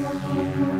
Música